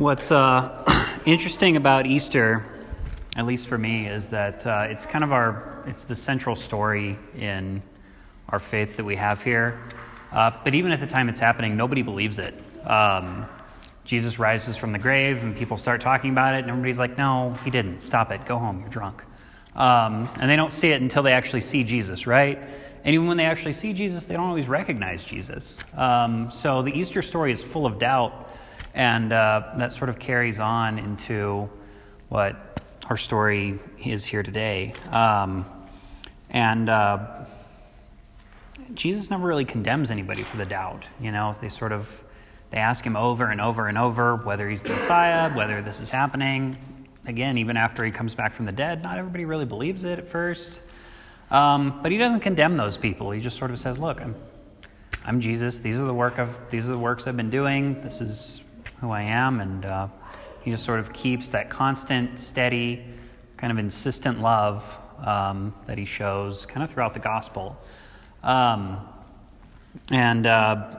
What's uh, interesting about Easter, at least for me, is that uh, it's kind of our it's the central story in our faith that we have here. Uh, but even at the time it's happening, nobody believes it. Um, Jesus rises from the grave, and people start talking about it, and everybody's like, "No, he didn't. Stop it. Go home. You're drunk." Um, and they don't see it until they actually see Jesus, right? And even when they actually see Jesus, they don't always recognize Jesus. Um, so the Easter story is full of doubt and uh, that sort of carries on into what our story is here today. Um, and uh, Jesus never really condemns anybody for the doubt. You know, they sort of they ask him over and over and over whether he's the Messiah, whether this is happening. Again, even after he comes back from the dead, not everybody really believes it at first. Um, but he doesn't condemn those people. He just sort of says, "Look, I'm, I'm Jesus. These are the work of these are the works I've been doing. This is who I am. And uh, he just sort of keeps that constant, steady, kind of insistent love um, that he shows kind of throughout the gospel. Um, and uh,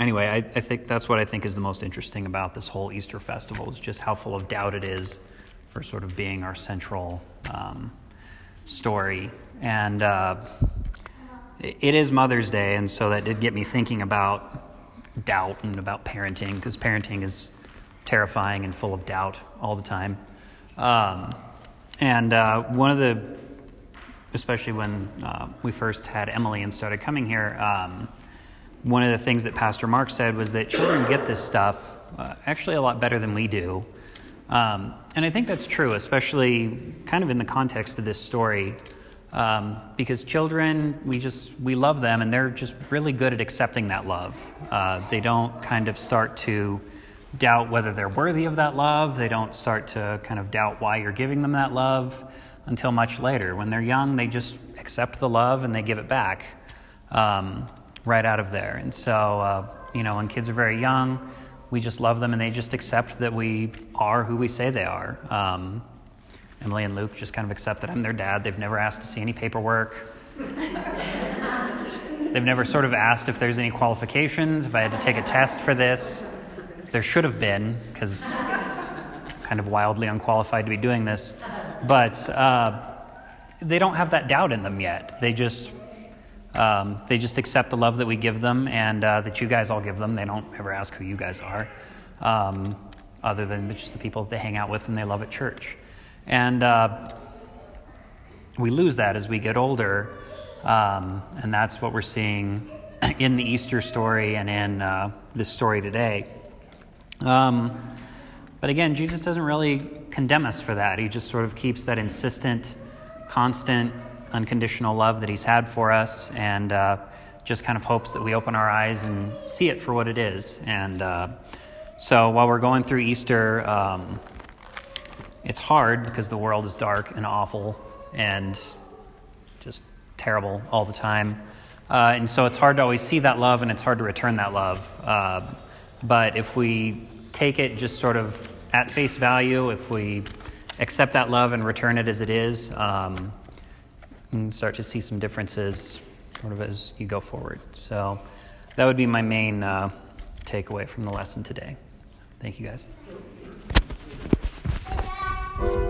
anyway, I, I, think that's what I think is the most interesting about this whole Easter festival is just how full of doubt it is for sort of being our central um, story. And uh, it is Mother's Day, and so that did get me thinking about doubt and about parenting because parenting is terrifying and full of doubt all the time. Um, and uh, one of the, especially when uh, we first had Emily and started coming here, um, one of the things that Pastor Mark said was that children get this stuff uh, actually a lot better than we do. Um, and I think that's true, especially kind of in the context of this story. Um, because children, we just we love them, and they're just really good at accepting that love. Uh, they don't kind of start to doubt whether they're worthy of that love. They don't start to kind of doubt why you're giving them that love until much later. When they're young, they just accept the love and they give it back um, right out of there. And so, uh, you know, when kids are very young, we just love them and they just accept that we are who we say they are. Um, Emily and Luke just kind of accept that I'm their dad. They've never asked to see any paperwork. They've never sort of asked if there's any qualifications, if I had to take a test for this. There should have been, because kind of wildly unqualified to be doing this. But uh, they don't have that doubt in them yet. They just um, they just accept the love that we give them and uh, that you guys all give them. They don't ever ask who you guys are, um, other than just the people that they hang out with and they love at church. And uh, we lose that as we get older. Um, and that's what we're seeing in the Easter story and in uh, this story today. Um, but again, Jesus doesn't really condemn us for that. He just sort of keeps that insistent, constant, unconditional love that He's had for us and uh, just kind of hopes that we open our eyes and see it for what it is. And uh, so while we're going through Easter, um, it's hard because the world is dark and awful and just terrible all the time. Uh, and so it's hard to always see that love and it's hard to return that love. Uh, but if we take it just sort of at face value, if we accept that love and return it as it is, um, and start to see some differences sort of as you go forward. So that would be my main uh, takeaway from the lesson today. Thank you guys. Thank you.